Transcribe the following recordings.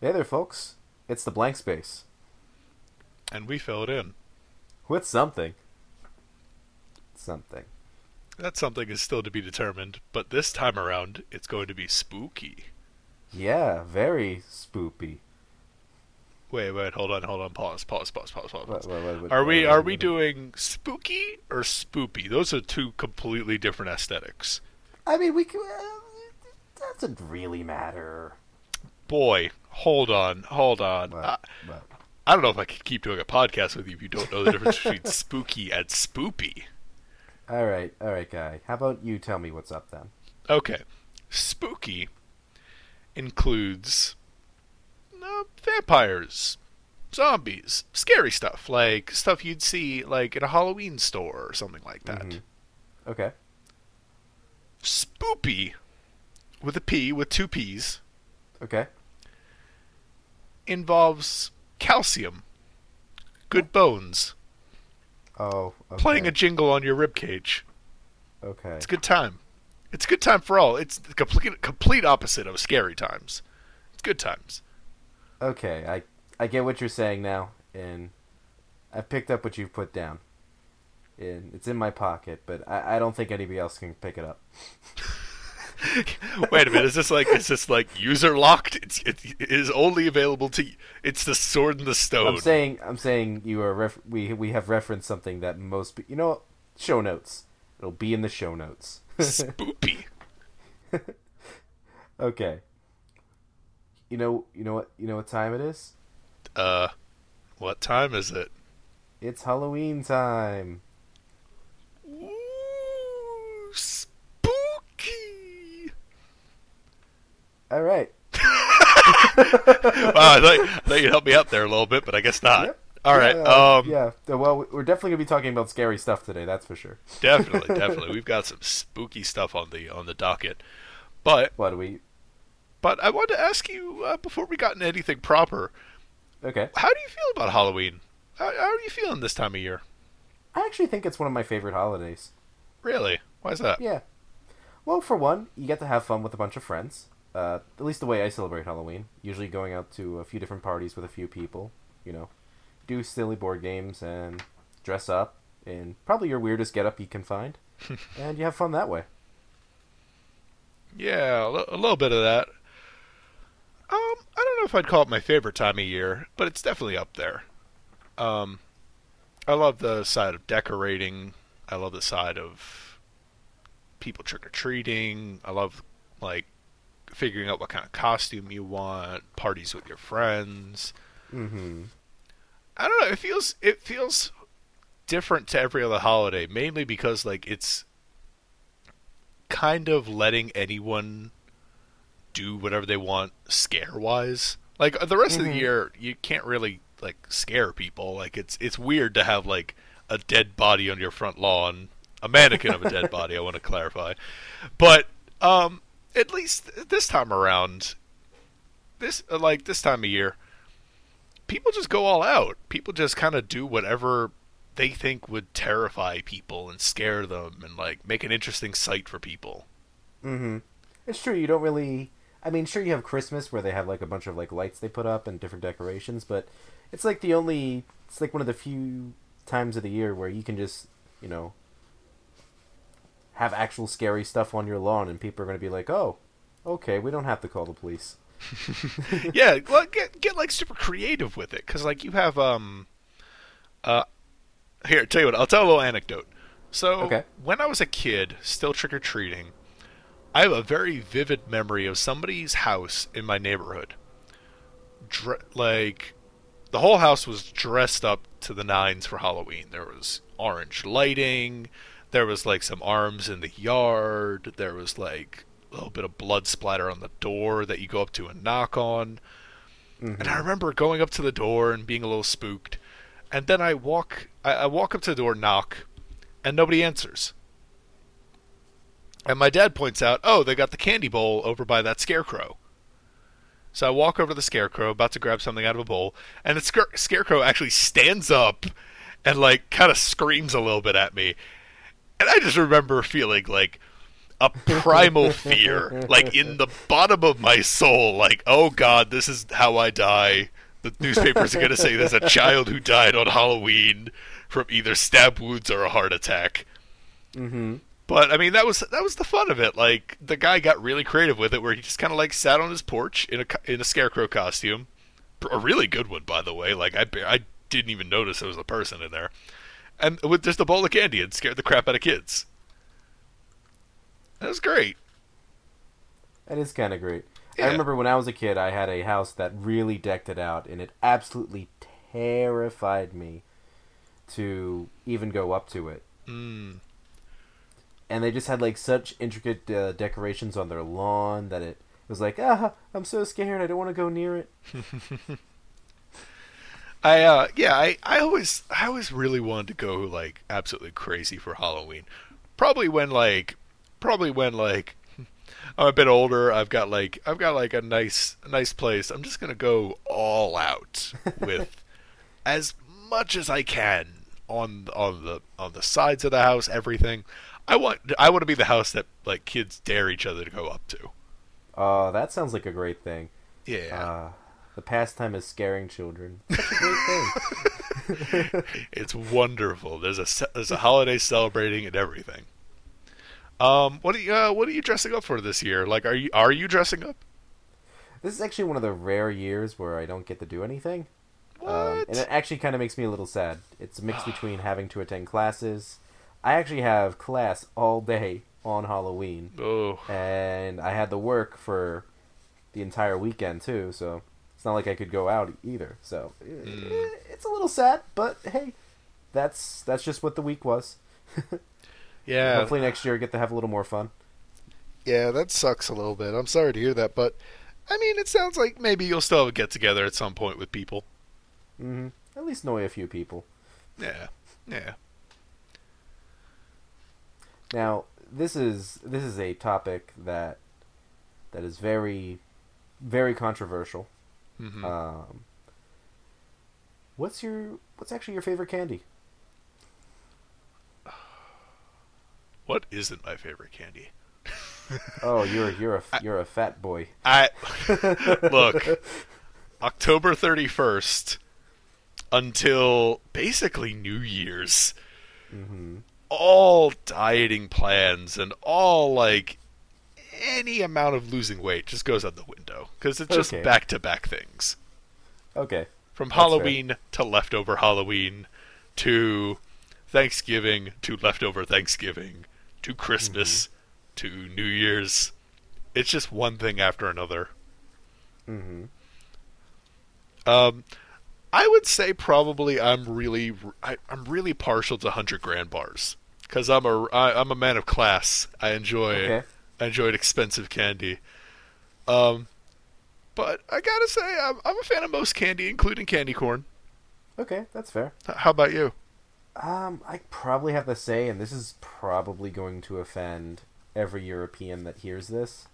Hey there, folks. It's the blank space. And we fill it in. With something. Something. That something is still to be determined, but this time around, it's going to be spooky. Yeah, very spoopy. Wait, wait, hold on, hold on, pause, pause, pause, pause, pause. What- what- what- Are we are we doing spooky or spoopy? Those are two completely different aesthetics. I mean, we can. Uh, it doesn't really matter. Boy, hold on, hold on. I? I don't know if I can keep doing a podcast with you if you don't know the difference between spooky and spoopy. All right, all right, guy. How about you tell me what's up then? Okay, spooky includes uh, vampires, zombies, scary stuff like stuff you'd see like in a Halloween store or something like that. Mhm. Okay. Spoopy, with a P with two P's, Okay. Involves calcium, good bones, Oh. Okay. playing a jingle on your rib cage. Okay. It's a good time. It's a good time for all. It's the complete complete opposite of scary times. It's good times. Okay. I I get what you're saying now, and I've picked up what you've put down. And it's in my pocket, but I, I don't think anybody else can pick it up. Wait a minute. Is this like is this like user locked? It's it is only available to. It's the sword and the stone. I'm saying I'm saying you are ref- we we have referenced something that most you know show notes. It'll be in the show notes. Spoopy. okay. You know you know what you know what time it is? Uh, what time is it? It's Halloween time. Ooh, spooky. All right. wow, I thought, I thought you'd help me out there a little bit, but I guess not. Yep. All right. Yeah, uh, um, yeah. Well, we're definitely gonna be talking about scary stuff today. That's for sure. definitely, definitely. We've got some spooky stuff on the on the docket. But What do we? but I wanted to ask you uh, before we got into anything proper. Okay. How do you feel about Halloween? How, how are you feeling this time of year? I actually think it's one of my favorite holidays. Really? Why is that? Yeah. Well, for one, you get to have fun with a bunch of friends. Uh, at least the way I celebrate Halloween. Usually going out to a few different parties with a few people. You know, do silly board games and dress up in probably your weirdest getup you can find, and you have fun that way. Yeah, a a little bit of that. Um, I don't know if I'd call it my favorite time of year, but it's definitely up there. Um, I love the side of decorating. I love the side of people trick or treating. I love like figuring out what kind of costume you want, parties with your friends. Mm-hmm. I don't know. It feels it feels different to every other holiday, mainly because like it's kind of letting anyone do whatever they want scare wise. Like the rest of the Mhm. year, you can't really like scare people. Like it's it's weird to have like a dead body on your front lawn, a mannequin of a dead body. I want to clarify, but um, at least this time around, this like this time of year, people just go all out. People just kind of do whatever they think would terrify people and scare them and like make an interesting sight for people. Mm-hmm. It's true. You don't really. I mean, sure, you have Christmas where they have like a bunch of like lights they put up and different decorations, but it's like the only. It's like one of the few times of the year where you can just, you know, have actual scary stuff on your lawn, and people are going to be like, "Oh, okay, we don't have to call the police." yeah, well, get get like super creative with it because like you have um, uh, here tell you what I'll tell a little anecdote. So Okay. when I was a kid, still trick or treating, I have a very vivid memory of somebody's house in my neighborhood. Dre- like the whole house was dressed up to the nines for Halloween. There was orange lighting. There was like some arms in the yard. There was like a little bit of blood splatter on the door that you go up to and knock on. And I mm-hmm. remember going up to the door and being a little spooked. And then I walk I, I walk up to the door, knock, and nobody answers. And my dad points out, "Oh, they got the candy bowl over by that scarecrow." So I walk over to the scarecrow, about to grab something out of a bowl, and the scare- scarecrow actually stands up and like kind of screams a little bit at me. And I just remember feeling like a primal fear, like in the bottom of my soul, like, oh god, this is how I die. The newspapers are going to say there's a child who died on Halloween from either stab wounds or a heart attack. Mm-hmm. But I mean, that was that was the fun of it. Like the guy got really creative with it, where he just kind of like sat on his porch in a in a scarecrow costume, a really good one, by the way. Like I I didn't even notice there was a person in there, and with just a bowl of candy and scared the crap out of kids. That was great. That is kind of great. Yeah. I remember when I was a kid, I had a house that really decked it out, and it absolutely terrified me to even go up to it. Mm. And they just had like such intricate uh, decorations on their lawn that it was like, ah, I'm so scared. I don't want to go near it. I uh yeah, I, I always I always really wanted to go like absolutely crazy for Halloween. Probably when like probably when like I'm a bit older, I've got like I've got like a nice nice place. I'm just gonna go all out with as much as I can on on the on the sides of the house, everything. I want I want to be the house that like kids dare each other to go up to. Oh, that sounds like a great thing. Yeah. Uh, the pastime is scaring children. Such a great thing. it's wonderful. There's a there's a holiday celebrating and everything. Um, what are you uh, what are you dressing up for this year? Like, are you are you dressing up? This is actually one of the rare years where I don't get to do anything. Um, What? and it actually kind of makes me a little sad. It's a mix between having to attend classes. I actually have class all day on Halloween, oh, and I had to work for the entire weekend too. So it's not like I could go out either. So Mm. it's a little sad, but hey, that's that's just what the week was. yeah, Hopefully next year I get to have a little more fun. yeah. That sucks a little bit. I'm sorry to hear that, but I mean, it sounds like maybe you'll still have a get together at some point with people. hmm At least know a few people. Yeah, yeah. Now, this is this is a topic that that is very very controversial. Hmm Um, what's your what's actually your favorite candy? what isn't my favorite candy? Oh, you're you're a you're a fat boy. I look October 31st until basically New Year's. hmm All dieting plans and all like any amount of losing weight just goes out the window because it's just Okay. back to back things Okay. from That's fair. Halloween to leftover Halloween to Thanksgiving to leftover Thanksgiving to Christmas to New Year's. It's just one thing after another. hmm Um, I would say probably I'm really I, I'm really partial to hundred grand bars because I'm a I, I'm a man of class. I enjoy Okay. I enjoyed expensive candy. Um, but I gotta say I'm I'm a fan of most candy, including candy corn. Okay, that's fair. H- How about you? Um, I probably have to say, and this is probably going to offend every European that hears this.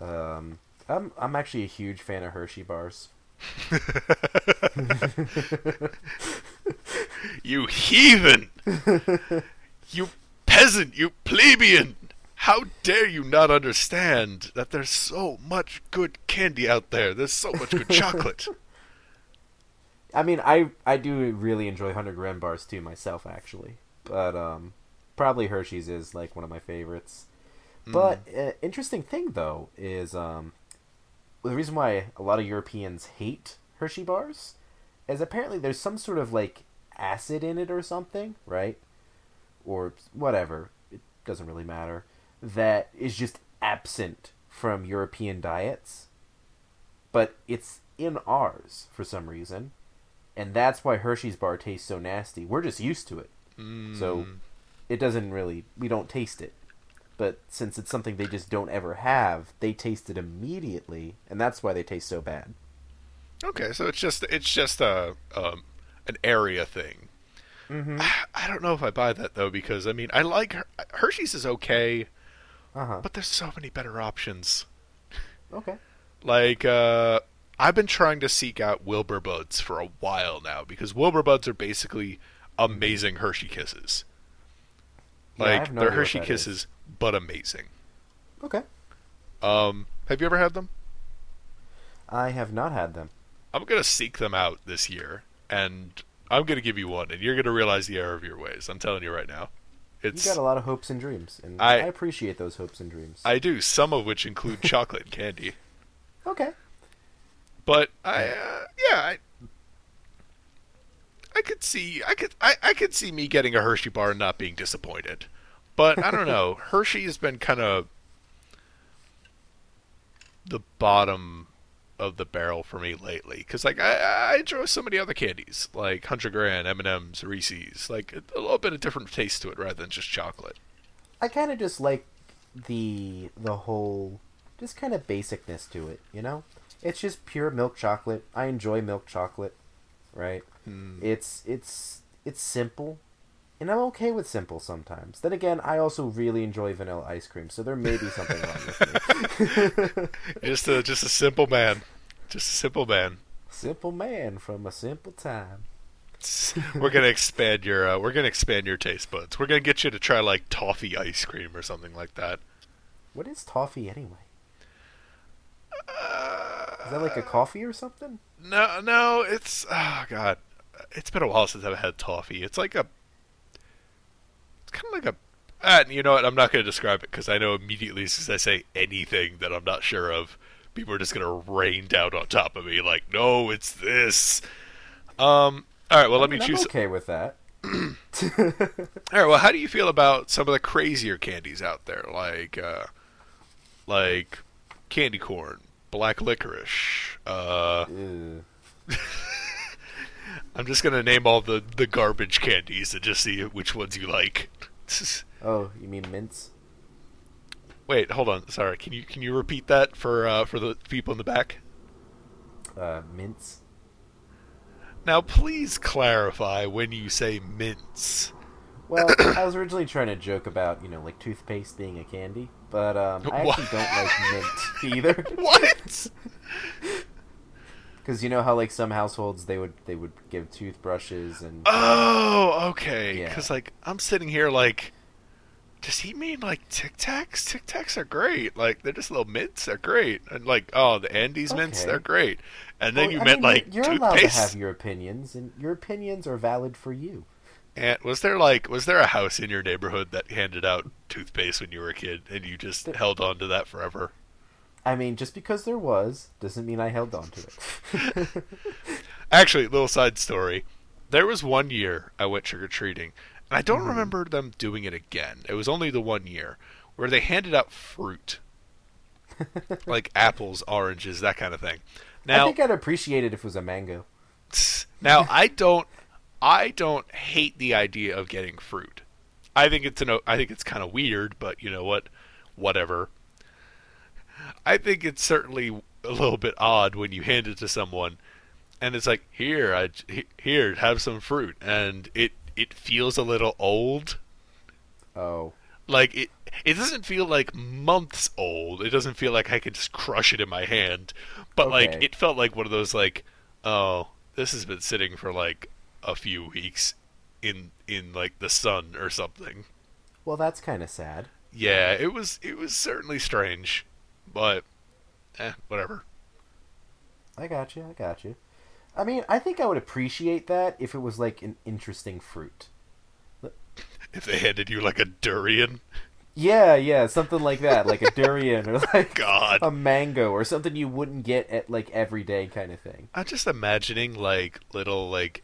Um, I'm I'm actually a huge fan of Hershey bars. You heathen! you peasant! You plebeian! How dare you not understand that there's so much good candy out there? There's so much good chocolate. I mean, I I do really enjoy hundred grand bars too myself, actually. But um, probably Hershey's is like one of my favorites. But uh, interesting thing though is um, the reason why a lot of Europeans hate Hershey bars is apparently there's some sort of like acid in it or something, right? Or whatever. It doesn't really matter. That is just absent from European diets, but it's in ours for some reason and that's why Hershey's bar tastes so nasty. We're just used to it, so Mm. it doesn't really we don't taste it. But since it's something they just don't ever have, they taste it immediately, and that's why they taste so bad. Okay, so it's just it's just a um, an area thing. Mm-hmm. I don't know if I buy that though because I mean I like Her- Hershey's is okay, Uh huh. but there's so many better options. Okay. Like uh, I've been trying to seek out Wilbur Buds for a while now because Wilbur Buds are basically amazing Hershey Kisses. Like have no they're Hershey Kisses, but amazing. Okay. Um, have you ever had them? I have not had them. I'm gonna seek them out this year, and I'm gonna give you one, and you're gonna realize the error of your ways. I'm telling you right now. It's You got a lot of hopes and dreams, and I- I, appreciate those hopes and dreams. I do some of which include chocolate and candy, okay. but I uh, yeah I. I could see I could I, I could see me getting a Hershey bar and not being disappointed. But I don't know. Hershey has been kind of the bottom of the barrel for me lately because like I, I enjoy so many other candies like Hundred Grand, M and M's, Reese's, like a little bit of different taste to it rather than just chocolate. I kind of just like the the whole just kind of basicness to it, you know? It's just pure milk chocolate. I enjoy milk chocolate, right? Hmm. It's it's it's simple, and I'm okay with simple sometimes. Then again, I also really enjoy vanilla ice cream, so there may be something wrong with me. Just a just a simple man, just a simple man. simple man from a simple time. We're gonna expand your uh, we're gonna expand your taste buds. We're gonna get you to try like toffee ice cream or something like that. What is toffee anyway? Uh, Is that like a coffee or something? No, no, it's oh god, it's been a while since I've had toffee. It's like a, it's kind of like a. Uh, you know what? I'm not going to describe it because I know immediately as soon as I say anything that I'm not sure of, people are just going to rain down on top of me like, no, it's this. Um. All right. Well, I let mean, me I'm choose. okay with that. All right. Well, how do you feel about some of the crazier candies out there, like, uh, like candy corn, black licorice, uh, I'm just gonna name all the, the garbage candies and just see which ones you like. Oh, you mean mints? Wait, hold on. Sorry. Can you can you repeat that for uh, for the people in the back? Uh, mints? Now, please clarify when you say mints. Well, I was originally trying to joke about, you know, like toothpaste being a candy, but um, I What? actually don't like mint either. What? Because you know how like some households they would they would give toothbrushes and Oh, okay. Yeah. Because like I'm sitting here like, does he mean like Tic Tacs? Tic Tacs are great. Like they're just little mints. They're great. And like oh, the Andes mints, they're great. And then Well, you I meant mean, like you're, you're allowed to have your opinions, and your opinions are valid for you. And was there like was there a house in your neighborhood that handed out toothpaste when you were a kid and you just held on to that forever? I mean, just because there was doesn't mean I held on to it. Actually, little side story. There was one year I went trick or treating, and I don't hmm. remember them doing it again. It was only the one year where they handed out fruit, like apples, oranges, that kind of thing. Now, I think I'd appreciate it if it was a mango. now I don't, I don't hate the idea of getting fruit. I think it's an, I think it's kind of weird, but you know what, whatever. I think it's certainly a little bit odd when you hand it to someone, and it's like, here, I, here, have some fruit, and it, it feels a little old. Oh, Like it, it doesn't feel like months old. It doesn't feel like I could just crush it in my hand, but like it felt like one of those like, oh, this has been sitting for like a few weeks in in like the sun or something. well, that's kind of sad. Yeah, it was it was certainly strange, but eh, whatever. I got you. I got you. I mean, I think I would appreciate that if it was like an interesting fruit. If they handed you like a durian, Yeah, yeah, something like that, like a durian or like God. a mango or something you wouldn't get at like every day kind of thing. I'm just imagining like little like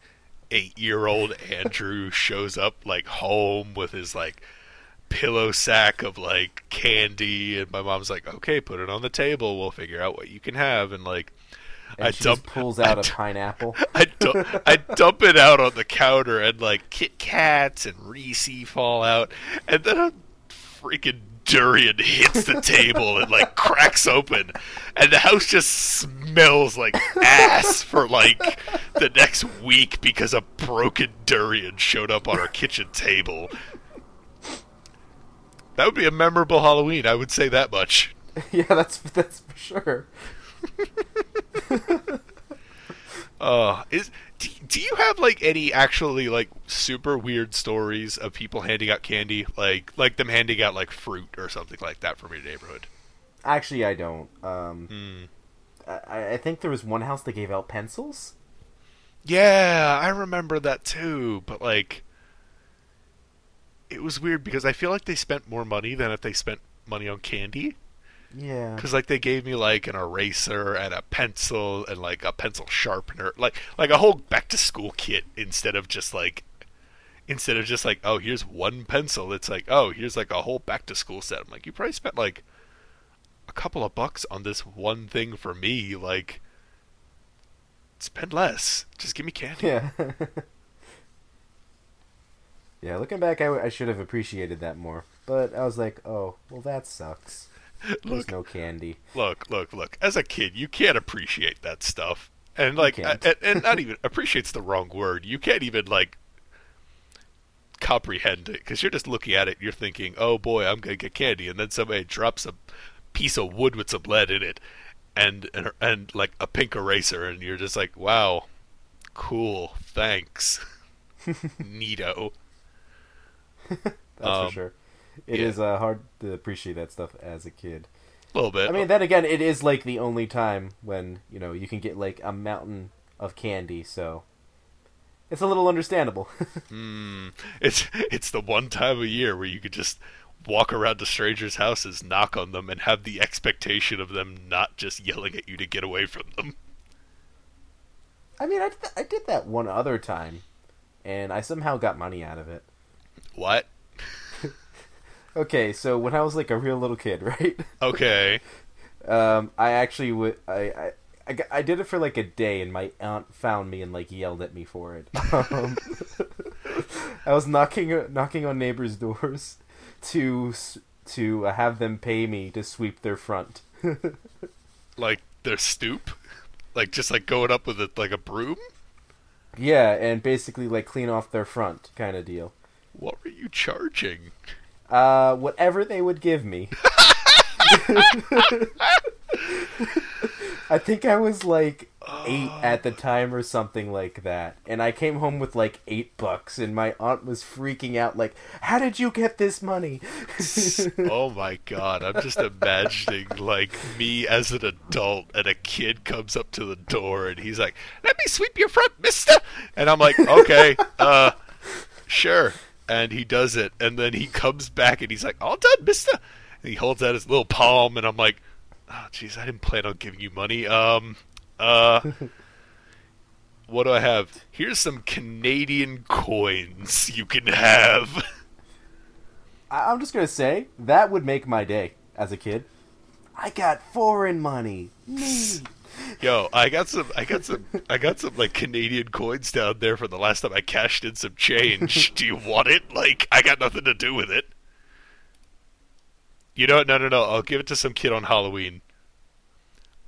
eight year old Andrew shows up like home with his like pillow sack of like candy and my mom's like, Okay, put it on the table, we'll figure out what you can have and like And I she dump just pulls out a d- pineapple. I dump, I dump it out on the counter and like Kit Kats and Reese fall out and then a freaking durian hits the table and like cracks open and the house just smells like ass for like the next week because a broken durian showed up on our kitchen table. That would be a memorable Halloween, I would say that much. yeah, that's that's for sure. Uh, is do, do you have like any actually like super weird stories of people handing out candy, like like them handing out like fruit or something like that from your neighborhood? Actually, I don't. Um, Hmm. I, I think there was one house that gave out pencils. Yeah, I remember that too, but like it was weird because I feel like they spent more money than if they spent money on candy. Yeah. Cuz like they gave me like an eraser and a pencil and like a pencil sharpener, like like a whole back to school kit instead of just like instead of just like oh here's one pencil, it's like oh here's like a whole back to school set. I'm like you probably spent like a couple of bucks on this one thing for me, like spend less. Just give me candy. Yeah. yeah, looking back, I, I should have appreciated that more. But I was like, oh, well, that sucks. Look, no candy. look, look, look. As a kid, you can't appreciate that stuff, and like, and, and not even appreciate's the wrong word. You can't even like comprehend it because you're just looking at it. You're thinking, "Oh boy, I'm gonna get candy," and then somebody drops a piece of wood with some lead in it, and and, and like a pink eraser, and you're just like, "Wow, cool, thanks, neato." That's Um, for sure. It is yeah. uh, hard to appreciate that stuff as a kid. A little bit. I mean, then again, it is like the only time when you know you can get like a mountain of candy, so it's a little understandable. Mm, it's it's the one time a year where you could just walk around to strangers' houses, knock on them, and have the expectation of them not just yelling at you to get away from them. I mean, I did, I did that one other time, and I somehow got money out of it. What? Okay, so when I was like a real little kid, right? Okay. Um, I actually would. I, I, I, I did it for like a day, and my aunt found me and like yelled at me for it. Um, I was knocking knocking on neighbors' doors to to uh, have them pay me to sweep their front. Like their stoop, like just like going up with a, like a broom. yeah, and basically like clean off their front, kind of deal. What were you charging? Uh, whatever they would give me. I think I was like eight at the time or something like that, and I came home with like eight bucks, and my aunt was freaking out, like, "How did you get this money?" oh my god, I'm just imagining like me as an adult and a kid comes up to the door and he's like, "Let me sweep your front, mister." And I'm like, "Okay, uh sure." And he does it and then he comes back and he's like, "All done, mister." And he holds out his little palm and I'm like, "Oh jeez, I didn't plan on giving you money." Um uh what do I have? Here's some Canadian coins you can have. I- I'm just gonna say that would make my day as a kid. I got foreign money. Neat. Yo, I got some, I got some, I got some like Canadian coins down there from the last time I cashed in some change. Do you want it? Like, I got nothing to do with it. You know what? No, no, no. I'll give it to some kid on Halloween.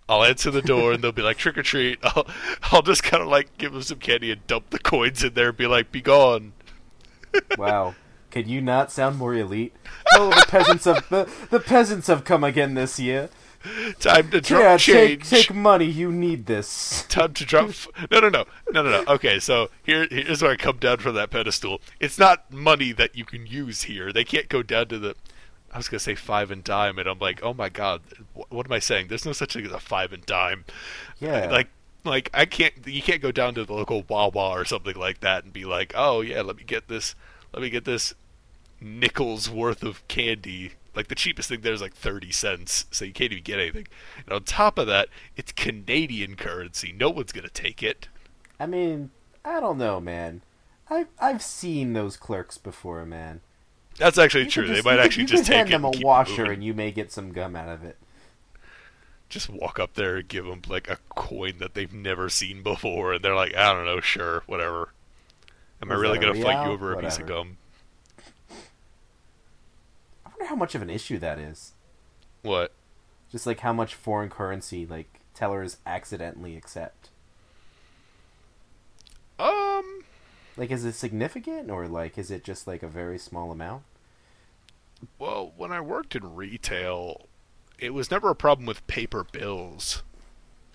I'll answer the door and they'll be like trick or treat. I'll, I'll just kind of like give them some candy and dump the coins in there and be like, be gone. Wow. Could you not sound more elite? Oh, the peasants of the, the peasants have come again this year. Time to drop yeah, change. take take money. You need this. time to drop. F- no, no, no, no, no, no. Okay, so here, here's where I come down from that pedestal. It's not money that you can use here. They can't go down to the. I was gonna say five and dime, and I'm like, oh my god, wh- what am I saying? There's no such thing as a five and dime. Yeah. Like, like I can't. You can't go down to the local Wawa or something like that and be like, oh yeah, let me get this. Let me get this nickels worth of candy. Like the cheapest thing there is like thirty cents, so you can't even get anything. And on top of that, it's Canadian currency. No one's gonna take it. I mean, I don't know, man. I've I've seen those clerks before, man. That's actually You true. can They just- might actually just can take hand it them and a keep washer, moving. and you may get some gum out of it. Just walk up there and give them like a coin that they've never seen before, and they're like, I don't know, sure, whatever. Am I really gonna fight you over a piece of gum? How much of an issue that is. What? Just like how much foreign currency like tellers accidentally accept. Um, Like, is it significant, or like, is it just like a very small amount? well, when I worked in retail, it was never a problem with paper bills.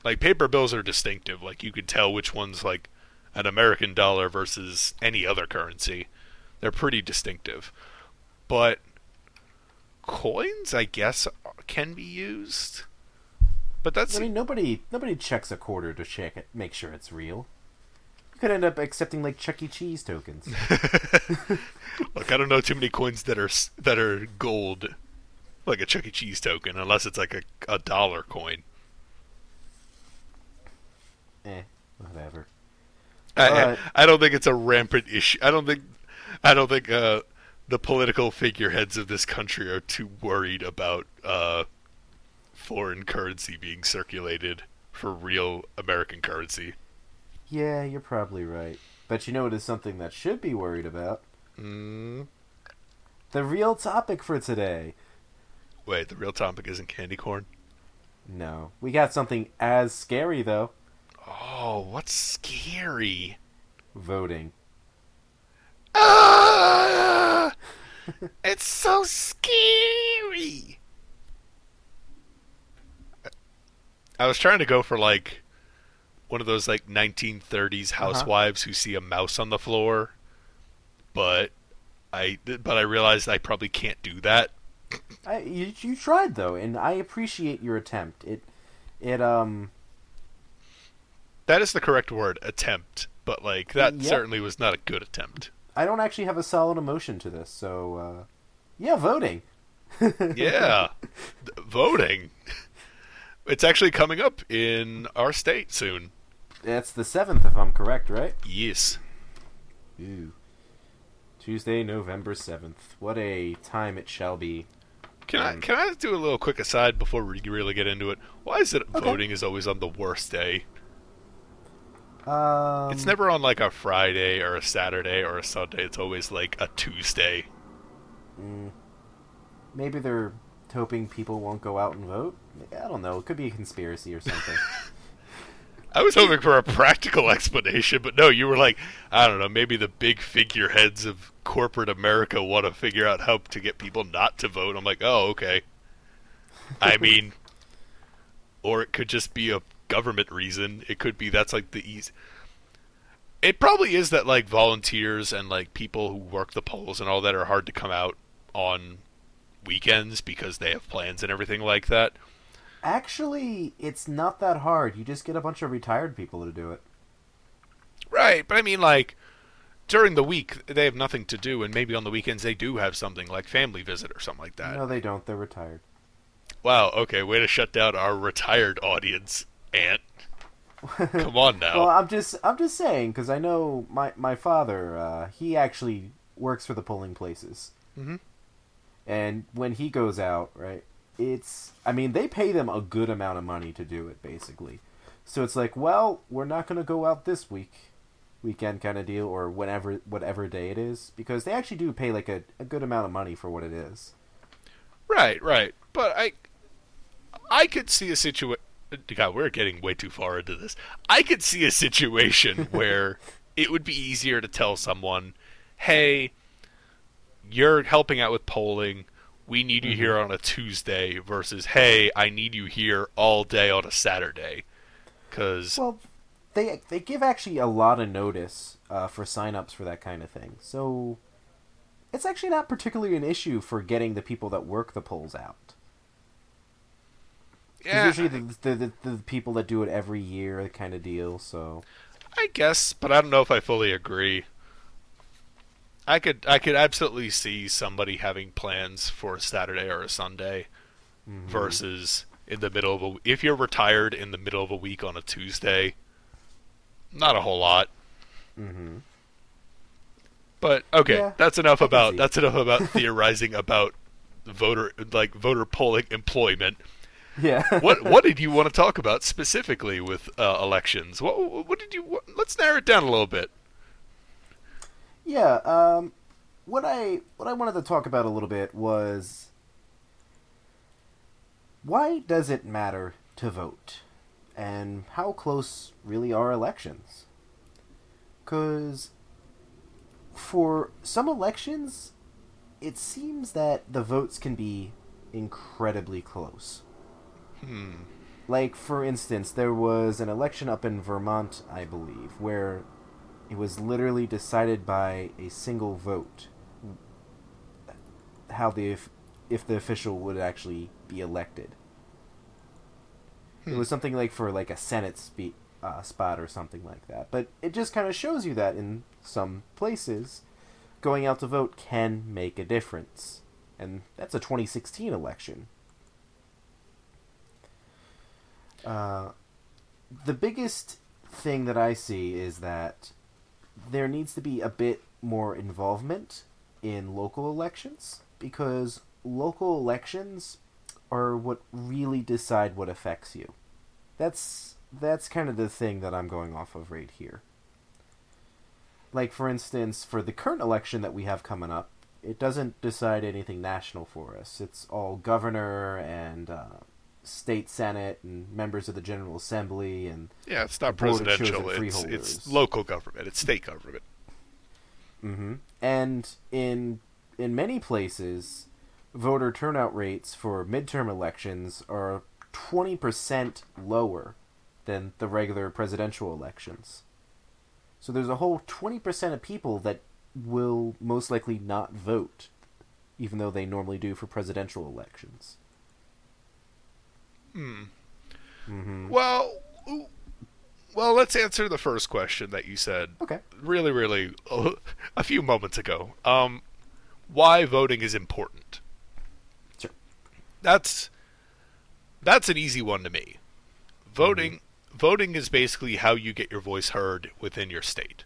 Like paper bills are distinctive. Like you could tell which one's like an American dollar versus any other currency. They're pretty distinctive. But coins, I guess, can be used. But that's I mean, nobody nobody checks a quarter to check it, make sure it's real. You could end up accepting like Chuck E. Cheese tokens. Look, I don't know too many coins that are that are gold, like a Chuck E. Cheese token, unless it's like a, a dollar coin. eh, whatever. I, But- I don't think it's a rampant issue. I don't think I don't think uh, the political figureheads of this country are too worried about uh, foreign currency being circulated for real American currency. Yeah, you're probably right. But you know it is something that should be worried about. Mm. The real topic for today. Wait, the real topic isn't candy corn. No, we got something as scary though. Oh, what's scary? Voting. It's so scary. I was trying to go for like one of those like 1930s Uh-huh. housewives who see a mouse on the floor, but I but I realized I probably can't do that. I, you, you tried though, and I appreciate your attempt. It, it um, That is the correct word, attempt. But like that Yep. certainly was not a good attempt. I don't actually have a solid emotion to this, so uh, yeah, voting. Yeah, voting. It's actually coming up in our state soon. That's the seventh, if I'm correct, right? Yes. Ooh. Tuesday, November seventh. What a time it shall be. Can I Um, can I do a little quick aside before we really get into it? Why is it Okay. voting is always on the worst day? Um, it's never on like a Friday or a Saturday or a Sunday. It's always like a Tuesday. mm, maybe they're hoping people won't go out and vote. I don't know. It could be a conspiracy or something. I was hoping for a practical explanation, but no, you were like, I don't know, maybe the big figureheads of corporate America want to figure out how to get people not to vote. I'm like, oh, okay. I mean, or it could just be a government reason. It could be that's like the easy. It probably is that like volunteers and like people who work the polls and all that are hard to come out on weekends because they have plans and everything like that. Actually, it's not that hard. You just get a bunch of retired people to do it. Right, but I mean, like during the week they have nothing to do, and maybe on the weekends they do have something like family visit or something like that. No, they don't. They're retired. Wow, okay, way to shut down our retired audience, Aunt. Come on now. Well, I'm just I'm just saying because I know my my father. Uh, he actually works for the polling places, Mm-hmm. and when he goes out, right, it's I mean they pay them a good amount of money to do it, basically. So it's like, well, we're not gonna go out this week, weekend kind of deal, or whenever whatever day it is, because they actually do pay like a, a good amount of money for what it is. Right, right. But I I could see a situation God, we're getting way too far into this. I could see a situation where it would be easier to tell someone, "Hey, you're helping out with polling. We need you here on a Tuesday versus, "Hey, I need you here all day on a Saturday." Cuz Well, they they give actually a lot of notice uh, for signups for that kind of thing. So it's actually not particularly an issue for getting the people that work the polls out. Yeah, usually the, the, the the people that do it every year kind of deal. So I guess, but I don't know if I fully agree. I could I could absolutely see somebody having plans for a Saturday or a Sunday mhm. versus in the middle of a if you're retired in the middle of a week on a Tuesday. Not a whole lot, Mm-hmm. but okay, Yeah, that's enough about that's enough about theorizing about voter like voter polling employment. yeah. What what did you want to talk about specifically with uh, elections? What what did you what, let's narrow it down a little bit. Yeah, um, what I what I wanted to talk about a little bit was why does it matter to vote, and how close really are elections? Because for some elections, it seems that the votes can be incredibly close. Hmm. Like, for instance, there was an election up in Vermont, I believe, where it was literally decided by a single vote how the if, if the official would actually be elected. It Hmm. was something like for like a Senate spe- uh, spot or something like that. But it just kind of shows you that in some places, going out to vote can make a difference, and that's a 2016 election. Uh, the biggest thing that I see is that there needs to be a bit more involvement in local elections because local elections are what really decide what affects you. That's that's kind of the thing that I'm going off of right here. Like for instance, for the current election that we have coming up, it doesn't decide anything national for us. It's all governor and uh, state senate and members of the general assembly and Yeah, it's not board of presidential. It's, it's freeholders. local government. It's state government. hmm And in in many places, voter turnout rates for midterm elections are twenty percent lower than the regular presidential elections. So there's a whole twenty percent of people that will most likely not vote, even though they normally do for presidential elections. Hmm. hmm Well, well, let's answer the first question that you said. Okay. Really, really, uh, a few moments ago. Um, why voting is important? Sure. That's that's an easy one to me. Voting voting is basically how you get your voice heard within your state.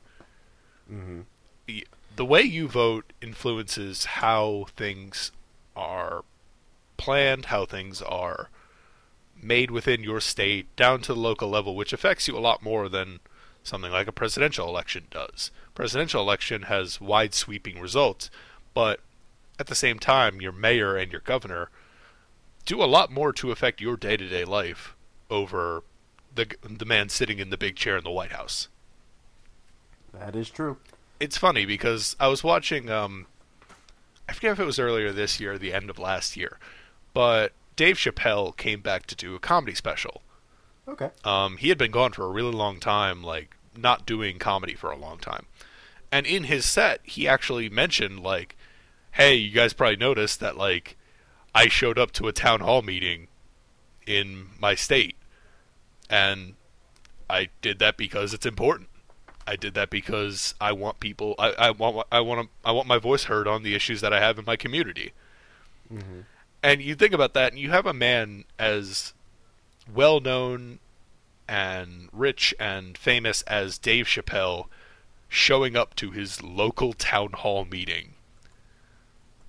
hmm the the way you vote influences how things are planned, how things are made within your state, down to the local level, which affects you a lot more than something like a presidential election does. Presidential election has wide sweeping results, but at the same time, your mayor and your governor do a lot more to affect your day to day life over the the man sitting in the big chair in the White House That is true. it's funny because I was watching um I forget if it was earlier this year or the end of last year, but Dave Chappelle came back to do a comedy special. Okay. Um he had been gone for a really long time, like not doing comedy for a long time. And in his set, he actually mentioned like, "Hey, you guys probably noticed that like I showed up to a town hall meeting in my state and I did that because it's important. I did that because I want people. I, I want. I want. I want my voice heard on the issues that I have in my community. hmm And you think about that, and you have a man as well known and rich and famous as Dave Chappelle showing up to his local town hall meeting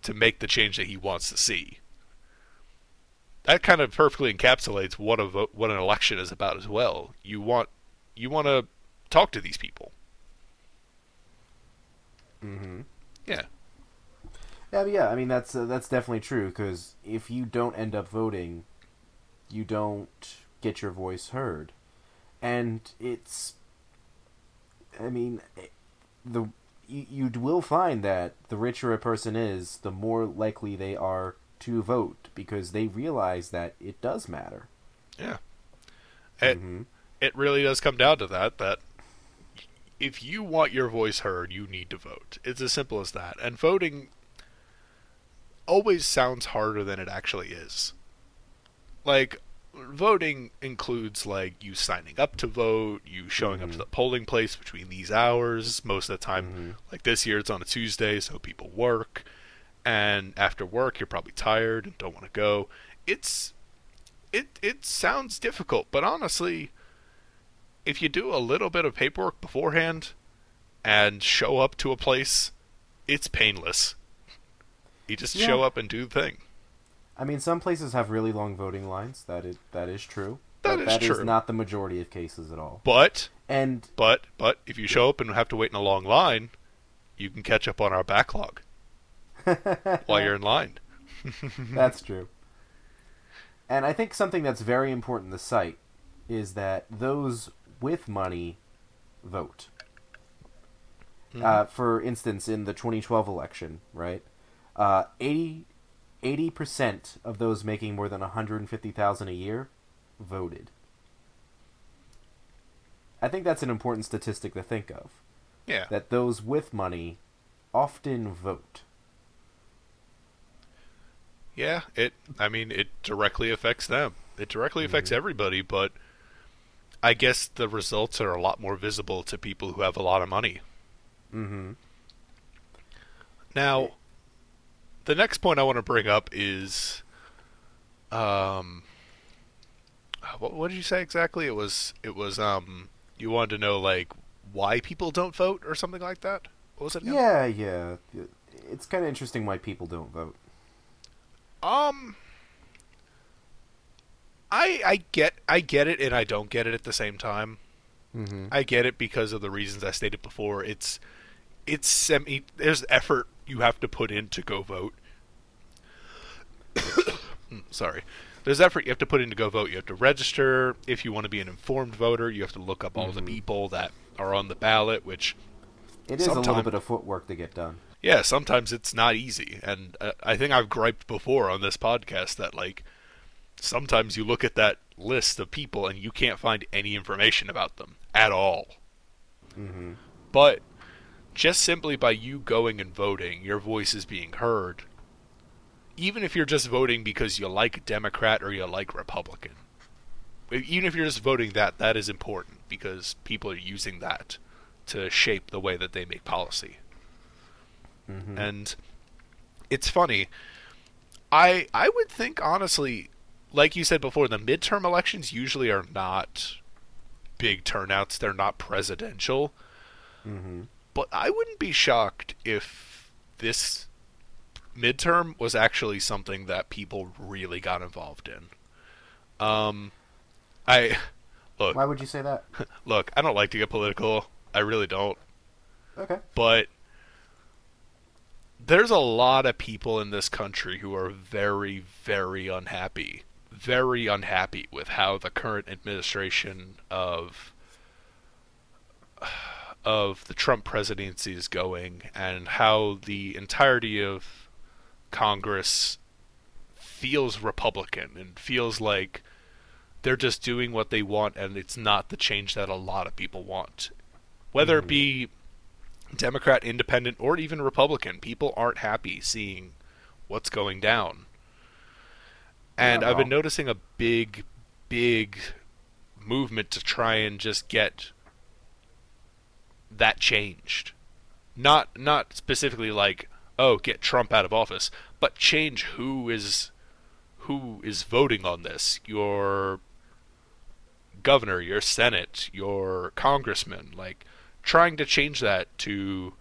to make the change that he wants to see. That kind of perfectly encapsulates what a vote, what an election is about as well. You want you want to talk to these people. hmm Yeah. Yeah, but yeah. I mean, that's uh, that's definitely true. Because if you don't end up voting, you don't get your voice heard, and it's. I mean, eh, the you, you will find that the richer a person is, the more likely they are to vote because they realize that it does matter. Yeah. It, Mhm. it really does come down to that that if you want your voice heard you need to vote it's as simple as that and voting always sounds harder than it actually is like voting includes like you signing up to vote you showing up to Mhm. the polling place between these hours most of the time Mhm. like this year it's on a tuesday so people work and after work you're probably tired and don't want to go it's it it sounds difficult, but honestly, if you do a little bit of paperwork beforehand and show up to a place, it's painless. You just Yeah. show up and do the thing. I mean, some places have really long voting lines. That is that is true. That but is that is true. not the majority of cases at all. But And but but if you show up and have to wait in a long line, you can catch up on our backlog while you're in line. That's true. And I think something that's very important to cite is that those with money vote. Mm-hmm. Uh, for instance, in the 2012 election, right? Uh, 80 percent of those making more than 150,000 a year voted. I think that's an important statistic to think of. Yeah. that those with money often vote. Yeah, it. I mean, it directly affects them. It directly affects everybody, but I guess the results are a lot more visible to people who have a lot of money. Mm-hmm. Now, the next point I want to bring up is, um, what, what did you say exactly? It was it was um, you wanted to know like why people don't vote or something like that. What was it? Again? Yeah, yeah. It's kind of interesting why people don't vote. Um, I I get I get it and I don't get it at the same time. Mm-hmm. I get it because of the reasons I stated before. It's it's semi. There's effort you have to put in to go vote. Sorry. There's effort you have to put in to go vote. You have to register. If you want to be an informed voter, you have to look up all the Mhm. people that are on the ballot, which It is a little bit of footwork to get done. yeah, sometimes it's not easy. And uh, I think I've griped before on this podcast that like sometimes you look at that list of people and you can't find any information about them at all. Mm-hmm. But just simply by you going and voting, your voice is being heard. Even if you're just voting because you like Democrat or you like Republican. Even if you're just voting that, that is important because people are using that to shape the way that they make policy. Mm-hmm. And it's funny. I I would think honestly, like you said before, the midterm elections usually are not big turnouts. They're not presidential. mm-hmm. But I wouldn't be shocked if this midterm was actually something that people really got involved in. Um, I look, Why would you say that? look. I don't like to get political. I really don't. Okay. But there's a lot of people in this country who are very, very unhappy. Very unhappy with how the current administration of of the Trump presidency is going and how the entirety of Congress feels Republican and feels like they're just doing what they want and it's not the change that a lot of people want. Whether it be Democrat, Independent, or even Republican, people aren't happy seeing what's going down. And I've been noticing a big, big movement to try and just get that changed. Not not specifically like, oh, get Trump out of office, but change who is who is voting on this. Your governor, your senate, your congressman, like trying to change that to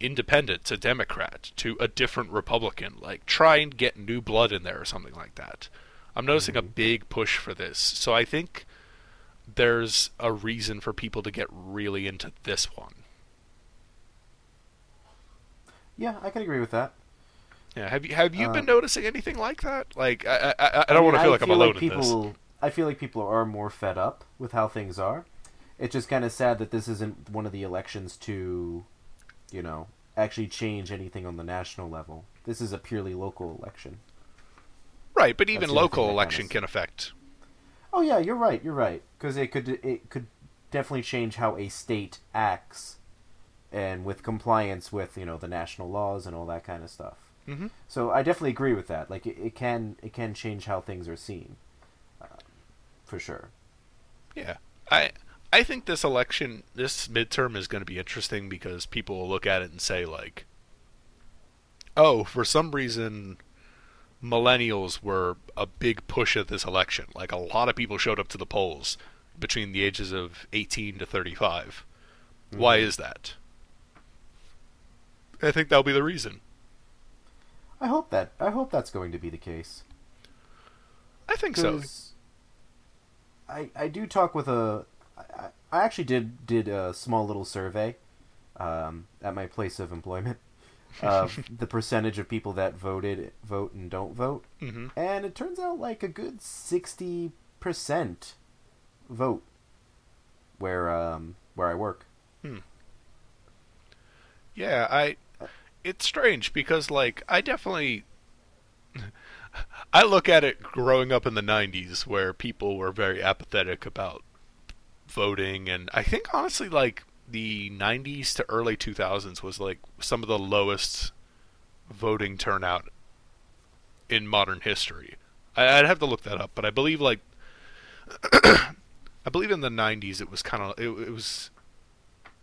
independent, to Democrat, to a different Republican. Like try and get new blood in there or something like that. I'm noticing a mm-hmm. big push for this. So I think there's a reason for people to get really into this one. Yeah, I can agree with that. Yeah, have you have you Uh, been noticing anything like that? Like I I, I, I don't want to feel like I'm alone in people, this. I feel like people are more fed up with how things are. It's just kind of sad that this isn't one of the elections to, you know, actually change anything on the national level. This is a purely local election. Right, but even That's the other local election can affect. Oh yeah, you're right. You're right because it could it could definitely change how a state acts, and with compliance with you know the national laws and all that kind of stuff. Mhm. So I definitely agree with that. Like it, it can it can change how things are seen, uh, for sure. Yeah, I I think this election, this midterm, is going to be interesting because people will look at it and say like, "Oh, for some reason, millennials were a big push at this election. Like a lot of people showed up to the polls between the ages of 18 to 35. Why Mhm. is that?" I think that'll be the reason. I hope that I hope that's going to be the case. I think so. I I do talk with a I, I actually did did a small little survey um, at my place of employment of the percentage of people that voted vote and don't vote, hmm and it turns out like a good sixty percent vote where um where I work. Yeah, I. It's strange because, like, I definitely. I look at it growing up in the 90s where people were very apathetic about voting, and I think, honestly, like, the 90s to early 2000s was like some of the lowest voting turnout in modern history. I, I'd have to look that up, but I believe like I believe in the 90s it was kind of it, it was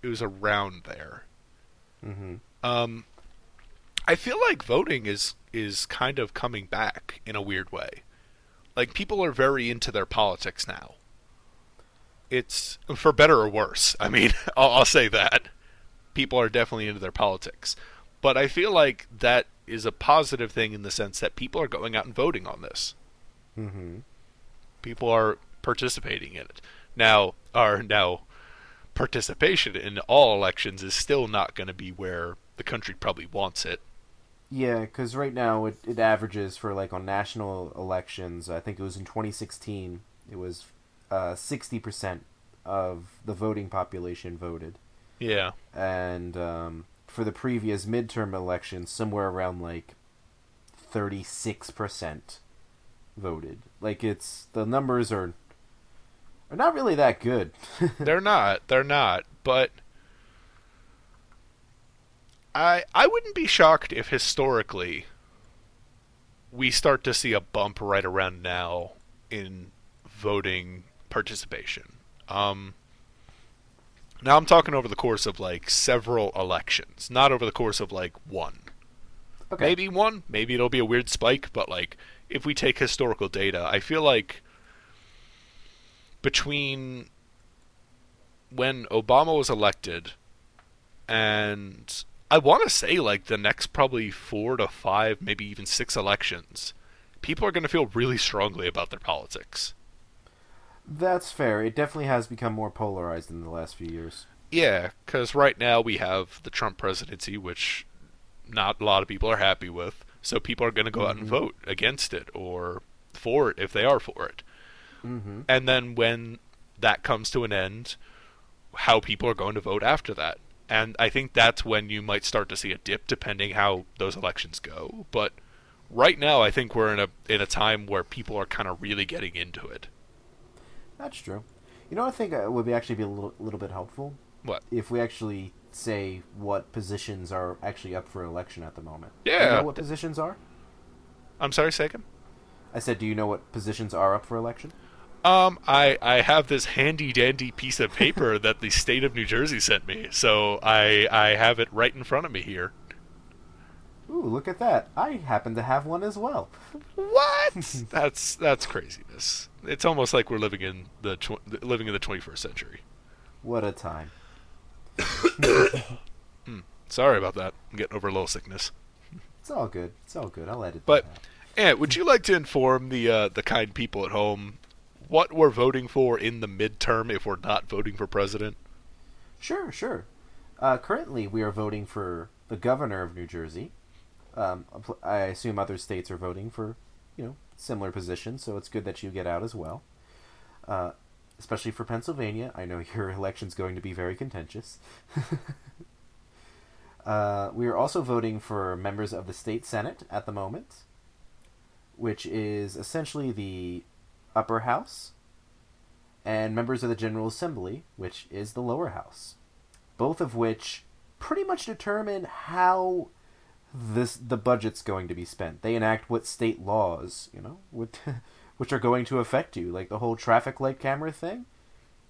it was around there. Mm-hmm. Um, I feel like voting is is kind of coming back in a weird way. Like people are very into their politics now. It's for better or worse. I mean, I'll, I'll say that people are definitely into their politics, but I feel like that is a positive thing in the sense that people are going out and voting on this. Mm-hmm. People are participating in it. Now, our now participation in all elections is still not going to be where the country probably wants it. Yeah, because right now it, it averages for like on national elections. I think it was in 2016. It was uh, sixty percent of the voting population voted, Yeah. and um, for the previous midterm elections, somewhere around like thirty six percent voted. Like it's the numbers are are not really that good. they're not. They're not. But I I wouldn't be shocked if historically we start to see a bump right around now in voting participation. Um now I'm talking over the course of like several elections, not over the course of like one. okay. Maybe one, maybe it'll be a weird spike, but like if we take historical data, I feel like between when Obama was elected and I want to say like the next probably 4 to 5, maybe even 6 elections, people are going to feel really strongly about their politics. That's fair. It definitely has become more polarized in the last few years. Yeah, cuz right now we have the Trump presidency which not a lot of people are happy with. So people are going to go out and Mhm. vote against it or for it if they are for it. Mm-hmm. And then when that comes to an end, how people are going to vote after that. And I think that's when you might start to see a dip depending how those elections go. But right now I think we're in a in a time where people are kind of really getting into it. That's true. You know, what I think uh, would be actually be a little, little bit helpful What? if we actually say what positions are actually up for election at the moment. Yeah. Do you know what positions are? I'm sorry, Sagan? I said, do you know what positions are up for election? Um, I, I have this handy dandy piece of paper that the state of New Jersey sent me, so I I have it right in front of me here. Ooh, look at that! I happen to have one as well. What? that's that's craziness. It's almost like we're living in the tw- living in the 21st century. What a time! Sorry about that. I'm getting over a little sickness. It's all good. It's all good. I'll edit it. But-. Ant, would you like to inform the uh, the kind people at home what we're voting for in the midterm if we're not voting for president? Sure, sure. Uh, currently, we are voting for the governor of New Jersey. Um, I assume other states are voting for, you know, similar position, so it's good that you get out as well. Uh, especially for Pennsylvania, I know your election's going to be very contentious. uh, we are also voting for members of the state senate at the moment, which is essentially the upper house, and members of the General Assembly, which is the lower house both of which pretty much determine how this the budget's going to be spent. They enact what state laws, you know, what, which are going to affect you, like the whole traffic light camera thing.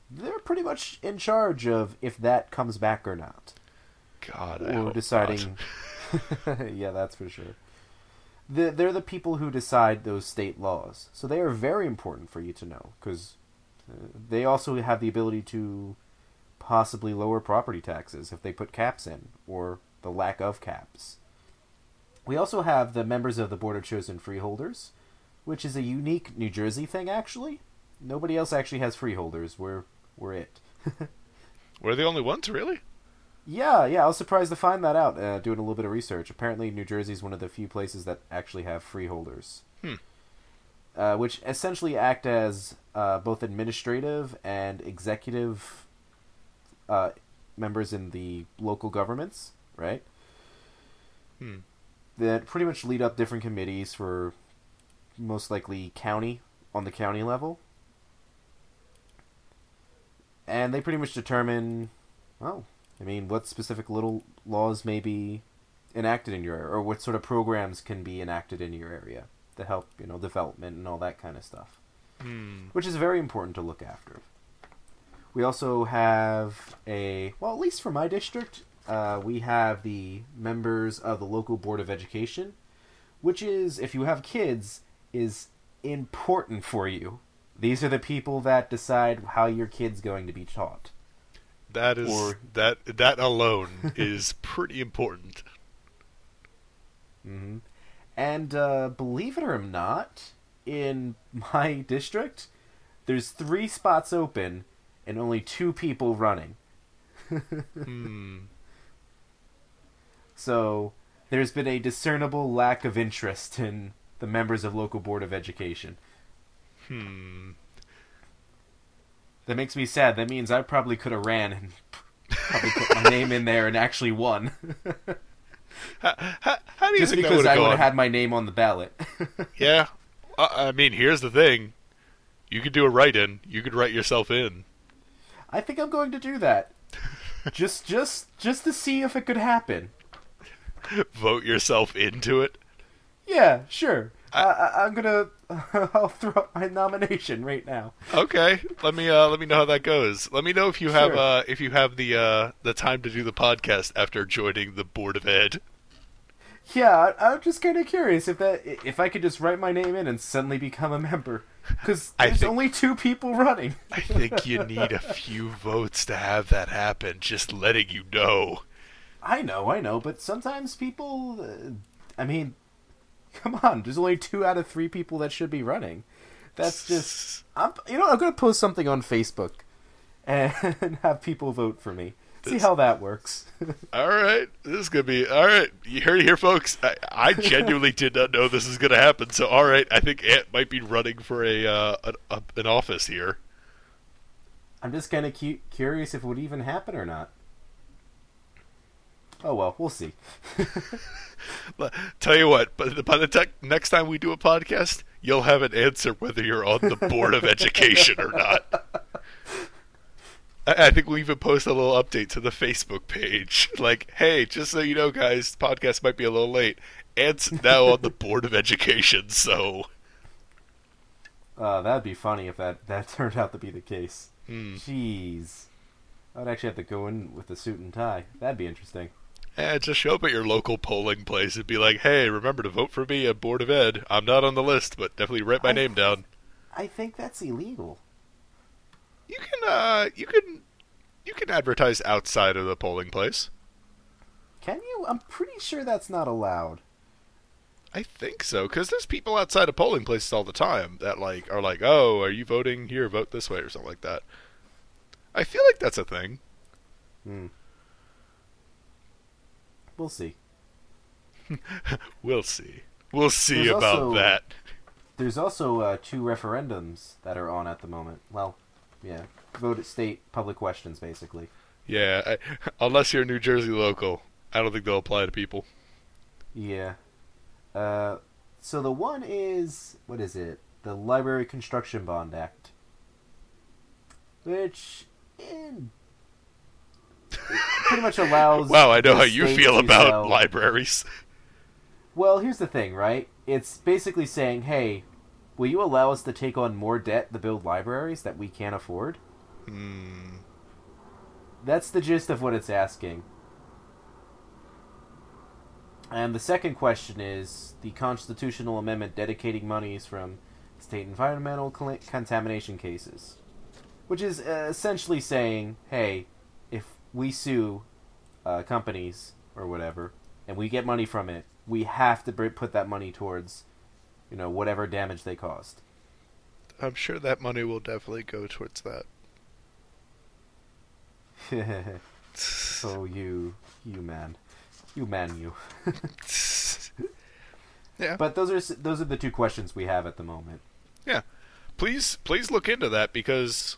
They're pretty much in charge of if that comes back or not, God, I or deciding. yeah, that's for sure. The, they're the people who decide those state laws, so they are very important for you to know because uh, they also have the ability to possibly lower property taxes if they put caps in, or the lack of caps. We also have the members of the Board of Chosen Freeholders, which is a unique New Jersey thing, actually. Nobody else actually has freeholders. We're, we're it. We're the only ones, really. Yeah, yeah, I was surprised to find that out uh, doing a little bit of research. Apparently, New Jersey is one of the few places that actually have freeholders. Hmm. Uh, which essentially act as uh, both administrative and executive uh, members in the local governments, right? Hmm. That pretty much lead up different committees for most likely county on the county level. And they pretty much determine well, I mean, what specific little laws may be enacted in your area, or what sort of programs can be enacted in your area to help, you know, development and all that kind of stuff, Hmm. which is very important to look after. We also have a, well, at least for my district, uh, we have the members of the local board of education, which is, if you have kids, is important for you. These are the people that decide how your kid's going to be taught. That is Or- that that alone is pretty important. hmm And uh, believe it or not, in my district, there's three spots open and only two people running. Hmm. So there's been a discernible lack of interest in the members of local board of education. Hmm. That makes me sad. That means I probably could have ran and probably put my name in there and actually won. How, how, how do you Just think because I would have had my name on the ballot. Yeah. Uh, I mean, here's the thing. You could do a write-in. You could write yourself in. I think I'm going to do that. just just just to see if it could happen. Vote yourself into it. Yeah, sure. I, I, I'm gonna. I'll throw up my nomination right now. Okay. Let me uh, let me know how that goes. Let me know if you have Sure. uh, if you have the uh, the time to do the podcast after joining the board of ed. Yeah, I, I'm just kind of curious if that if I could just write my name in and suddenly become a member. Because there's think- only two people running. I think you need a few votes to have that happen. Just letting you know. I know, I know, but sometimes people. Uh, I mean, come on. There's only two out of three people that should be running. That's just. I'm. You know, I'm gonna post something on Facebook, and have people vote for me. See how that works. All right, this is gonna be all right. You heard it here, folks. I, I genuinely did not know this is gonna happen. So, all right, I think Ant might be running for a, uh, an, a an office here. I'm just kind of cu- curious if it would even happen or not. Oh well, we'll see. But Tell you what, by the tech next time we do a podcast, you'll have an answer whether you're on the board of education or not. I, I think we'll even post a little update to the Facebook page, like, "Hey, just so you know, guys, the podcast might be a little late. Ant's now on the board of education, so." Uh, that'd be funny if that that turned out to be the case. Hmm. Jeez, I would actually have to go in with a suit and tie. That'd be interesting. Eh, just show up at your local polling place and be like, "Hey, remember to vote for me at Board of Ed. I'm not on the list, but definitely write my I- name down." I think that's illegal. You can, uh, you can, you can advertise outside of the polling place. Can you? I'm pretty sure that's not allowed. I think so, because there's people outside of polling places all the time that like are like, "Oh, are you voting here? Vote this way," or something like that. I feel like that's a thing. Hmm. We'll see. We'll see. We'll see There's about also- that. There's also uh, two referendums that are on at the moment. Well, yeah, vote at state public questions, basically. Yeah, I, unless you're a New Jersey local, I don't think they'll apply to people. Yeah. Uh, so the one is what is it? The Library Construction Bond Act, which in pretty much allows. Wow, I know how you feel about sell- libraries. Well, here's the thing, right? It's basically saying, hey, will you allow us to take on more debt to build libraries that we can't afford? Hmm. That's the gist of what it's asking. And the second question is the constitutional amendment dedicating monies from state environmental contamination cases. Which is uh, essentially saying, hey, we sue uh, companies or whatever, and we get money from it, we have to put that money towards, you know, whatever damage they caused. I'm sure that money will definitely go towards that. so you, you man, you man, you. yeah. But those are those are the two questions we have at the moment. Yeah, please please look into that because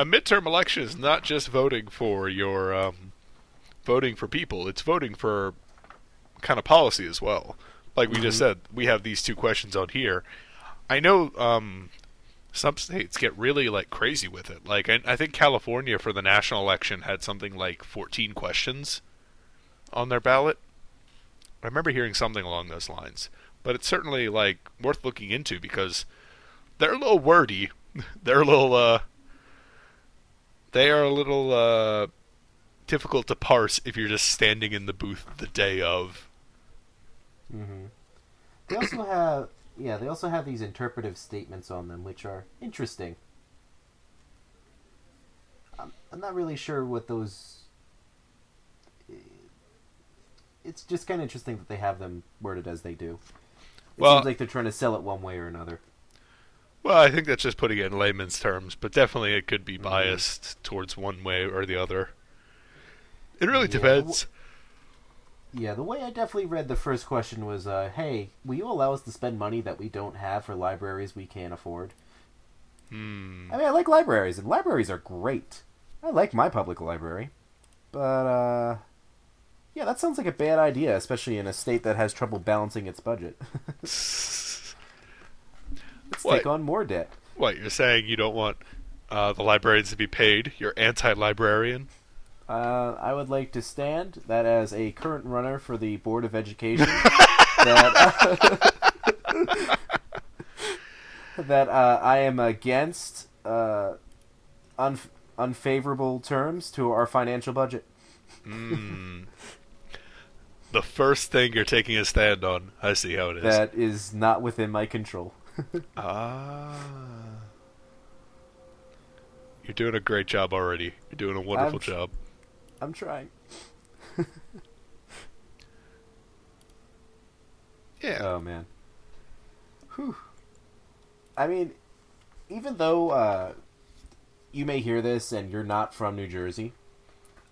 a midterm election is not just voting for your um, voting for people it's voting for kind of policy as well like we just Mhm. said we have these two questions on here i know um, some states get really like crazy with it. Like I, I think California for the national election had something like 14 questions on their ballot. I remember hearing something along those lines, but it's certainly like worth looking into because they're a little wordy. they're a little uh they are a little uh difficult to parse if you're just standing in the booth the day of. Mm-hmm. They also have yeah, they also have these interpretive statements on them, which are interesting. I'm, I'm not really sure what those. It's just kind of interesting that they have them worded as they do. It Well- seems like they're trying to sell it one way or another. Well, I think that's just putting it in layman's terms, but definitely it could be Mhm. biased towards one way or the other. It really Yeah, depends. Yeah, the way I definitely read the first question was, uh, "Hey, will you allow us to spend money that we don't have for libraries we can't afford?" Hmm. I mean, I like libraries, and libraries are great. I like my public library, but uh, yeah, that sounds like a bad idea, especially in a state that has trouble balancing its budget. What? take on more debt. What you're saying? You don't want uh, the librarians to be paid? You're anti-librarian? Uh, I would like to stand that as a current runner for the Board of Education. that that uh, I am against uh, unf- unfavorable terms to our financial budget. Hmm. the first thing you're taking a stand on. I see how it is. That is not within my control. Ah. You're doing a great job already. You're doing a wonderful I'm tr- job. I'm trying. Yeah. Oh man. Whew. I mean, even though uh, you may hear this and you're not from New Jersey,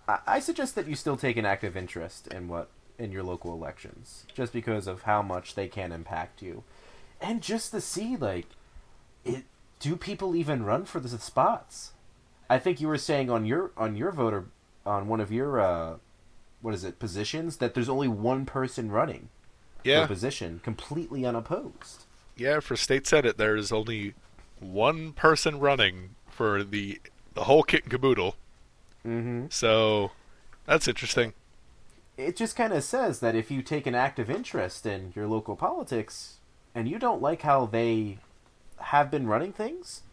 I-, I suggest that you still take an active interest in what in your local elections, just because of how much they can impact you, and just to see like, it do people even run for the spots? I think you were saying on your on your voter on one of your uh, what is it positions that there's only one person running for yeah. a position completely unopposed. Yeah, for state senate, there is only one person running for the the whole kit and caboodle. Mm-hmm. So that's interesting. It just kind of says that if you take an active interest in your local politics and you don't like how they have been running things,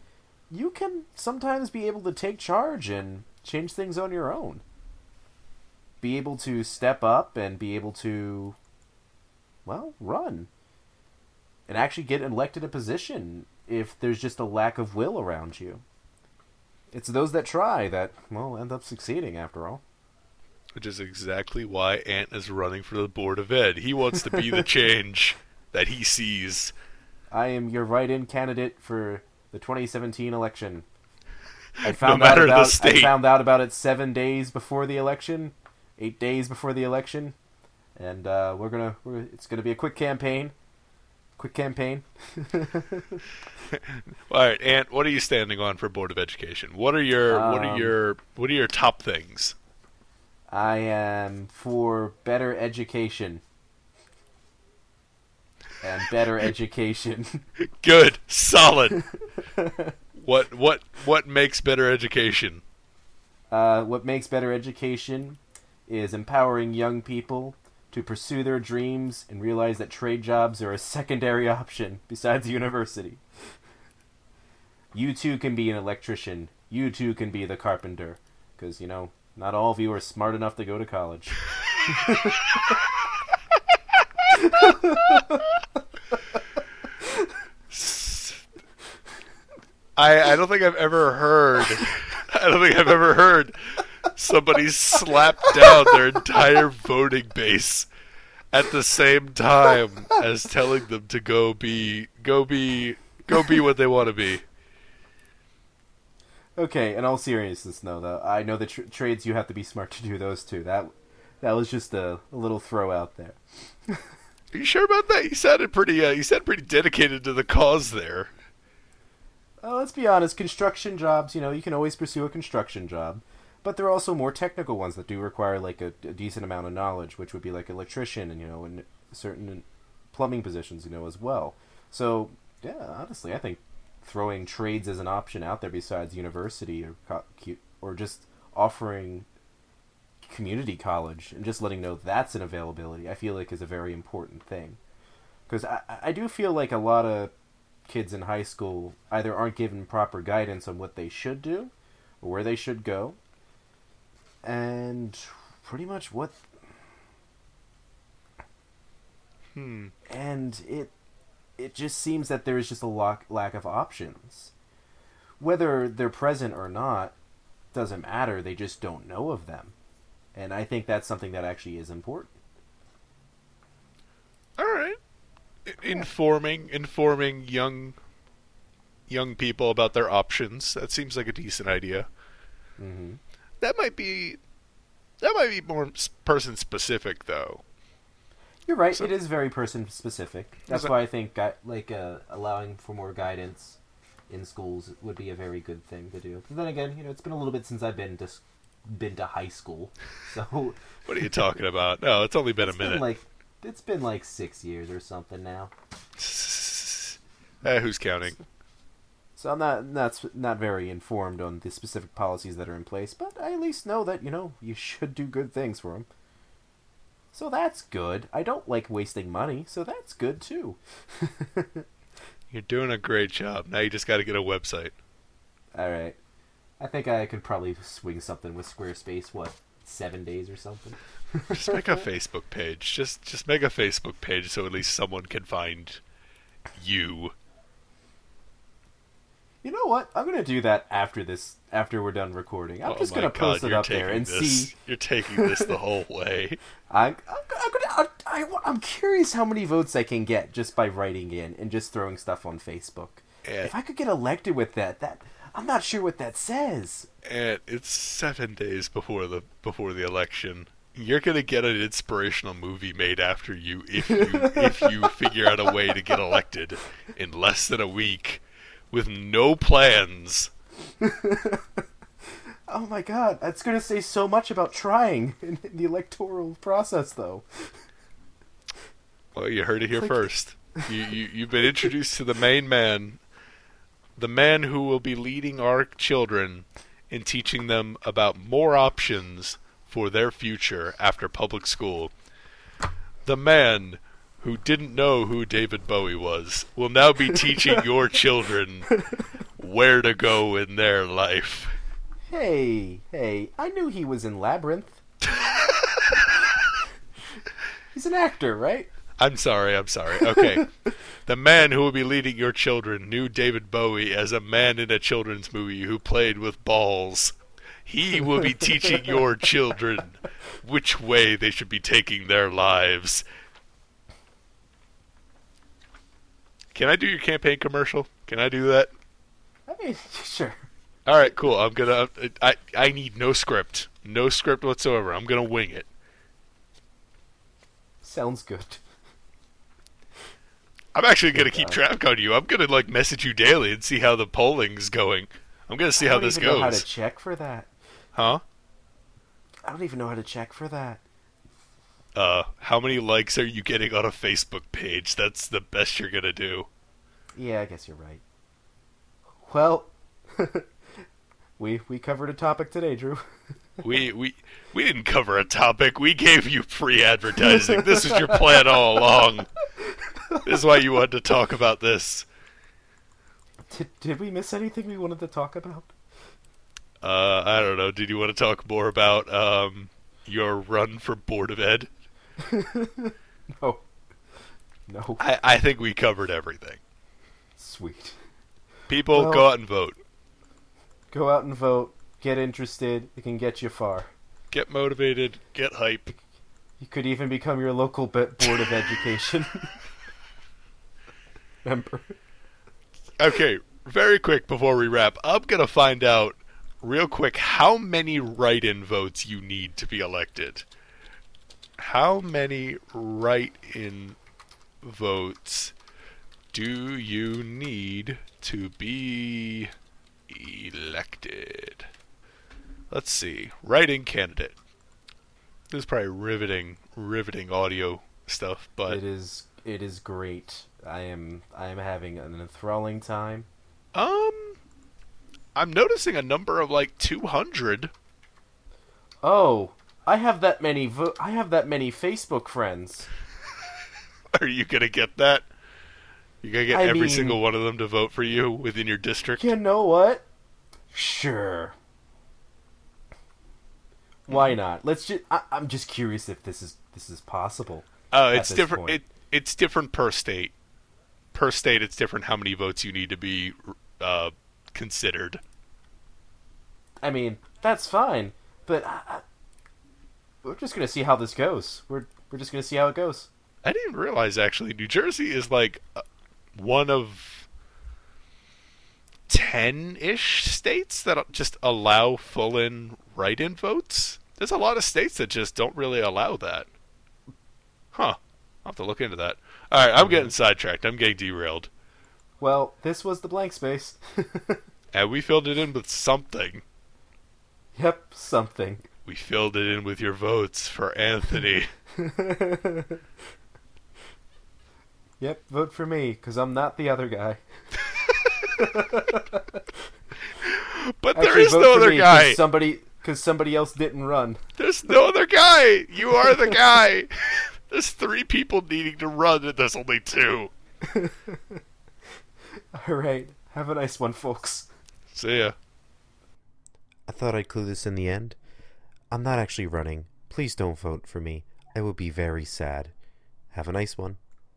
you can sometimes be able to take charge and change things on your own. Be able to step up and be able to, well, run. And actually get elected a position if there's just a lack of will around you. It's those that try that, well, end up succeeding after all. Which is exactly why Ant is running for the board of ed. He wants to be the change that he sees. I am your write-in candidate for the 2017 election. I found out matter the about I state. found out about it seven days before the election, eight days before the election, and uh, we're gonna we're, it's gonna be a quick campaign, quick campaign. All right, Ant, what are you standing on for board of education? What are your what are Um, your what are your top things? I am for better education and better education. Good, solid. what what what makes better education? Uh, what makes better education is empowering young people to pursue their dreams and realize that trade jobs are a secondary option besides university. You too can be an electrician. You too can be the carpenter. Because, you know, not all of you are smart enough to go to college. I I don't think I've ever heard I don't think I've ever heard somebody slap down their entire voting base at the same time as telling them to go be go be go be what they want to be. Okay, in all seriousness, though, I know the tr- trades you have to be smart to do those two. That that was just a, a little throw out there. Are you sure about that? You sounded pretty uh, you sounded pretty dedicated to the cause there. Uh, let's be honest, construction jobs, you know, you can always pursue a construction job, but there are also more technical ones that do require like a, a decent amount of knowledge, which would be like electrician and you know, certain plumbing positions, you know, as well. So yeah, honestly, I think throwing trades as an option out there besides university or or just offering community college and just letting know that's an availability. I feel like is a very important thing because I I do feel like a lot of kids in high school either aren't given proper guidance on what they should do or where they should go and pretty much what Hmm. and it it just seems that there is just a lack lack of options. Whether they're present or not doesn't matter. They just don't know of them, and I think that's something that actually is important. All right. Informing informing young young people about their options. That seems like a decent idea. hmm That might be that might be more person specific though. You're right. So- it is very person specific. That's why I think like uh, allowing for more guidance in schools would be a very good thing to do. But then again, you know, it's been a little bit since I've been to been to high school, so What are you talking about? No, it's only been a it's been minute. like it's been like six years or something now. Eh, who's counting? So I'm not not not very informed on the specific policies that are in place, but I at least know that you know you should do good things for them. So that's good. I don't like wasting money, so that's good too. You're doing a great job. Now you just got to get a website. All right, I think I could probably swing something with Squarespace. What seven days or something? Just make a Facebook page. Just just make a Facebook page so at least someone can find you. You know what? I'm gonna do that after this. After we're done recording, I'm oh just gonna post it up there and this. see. You're taking this the whole way. I'm, I'm, I'm gonna. I, I, I'm curious how many votes I can get just by writing in and just throwing stuff on Facebook. And, If I could get elected with that, that I'm not sure what that says. and it's seven days before the before the election. You're gonna get an inspirational movie made after you if you if you figure out a way to get elected in less than a week with no plans. Oh my god, that's gonna say so much about trying in, in the electoral process, though. Well, you heard it here Like- first. You, you you've been introduced to the main man, the man who will be leading our children in teaching them about more options for their future after public school. The man who didn't know who David Bowie was will now be teaching your children where to go in their life. Hey, hey, I knew he was in Labyrinth. He's an actor, right? I'm sorry, I'm sorry. Okay. the man who will be leading your children knew David Bowie as a man in a children's movie who played with balls. He will be teaching your children which way they should be taking their lives. Can I do your campaign commercial? Can I do that? I mean, sure. All right, cool. I'm gonna. I I need no script, no script whatsoever. I'm gonna wing it. Sounds good. I'm actually gonna keep track on you. I'm gonna like message you daily and see how the polling's going. I'm gonna see I how don't this even know how to check for that. Huh? I don't even know how to check for that. Uh, how many likes are you getting on a Facebook page? That's the best you're gonna do. Yeah, I guess you're right. Well, we we covered a topic today, Drew. We we we didn't cover a topic. We gave you free advertising. This is your plan all along. This is why you wanted to talk about this. Did, did we miss anything we wanted to talk about? Uh, I don't know. Did you want to talk more about um your run for board of ed? No. No. I I think we covered everything. Sweet. People, Well- go out and vote. Go out and vote. Get interested. It can get you far. Get motivated. Get hype. You could even become your local board of education member. Okay, very quick before we wrap, I'm gonna find out real quick how many write-in votes you need to be elected. How many write-in votes do you need to be elected? Let's see. Write-in candidate. This is probably riveting, riveting audio stuff, but It is. It is great. I am. I am having an enthralling time. Um, I'm noticing a number of like 200. Oh, I have that many. Vo- I have that many Facebook friends. Are you gonna get that? You gonna get I every mean- single one of them to vote for you within your district? You know what? Sure. Why not? Let's just. I- I'm just curious if this is this is possible. Oh, at it's different. point. It it's different per state. Per state, it's different how many votes you need to be uh, considered. I mean, that's fine, but I, I, we're just gonna see how this goes. We're we're just gonna see how it goes. I didn't realize actually New Jersey is like uh, one of ten-ish states that just allow full-in write-in votes. There's a lot of states that just don't really allow that. Huh. I'll have to look into that. All right, I'm getting sidetracked. I'm getting derailed. Well, this was the blank space. And we filled it in with something. yep, something. We filled it in with your votes for Anthony. Yep, vote for me because I'm not the other guy. But there Actually, is no other me 'cause guy. Somebody because somebody else didn't run. There's no other guy. You are the guy. There's three people needing to run, and there's only two. All right, have a nice one, folks. See ya. I thought I'd clue this in the end. I'm not actually running. Please don't vote for me. I will be very sad. Have a nice one.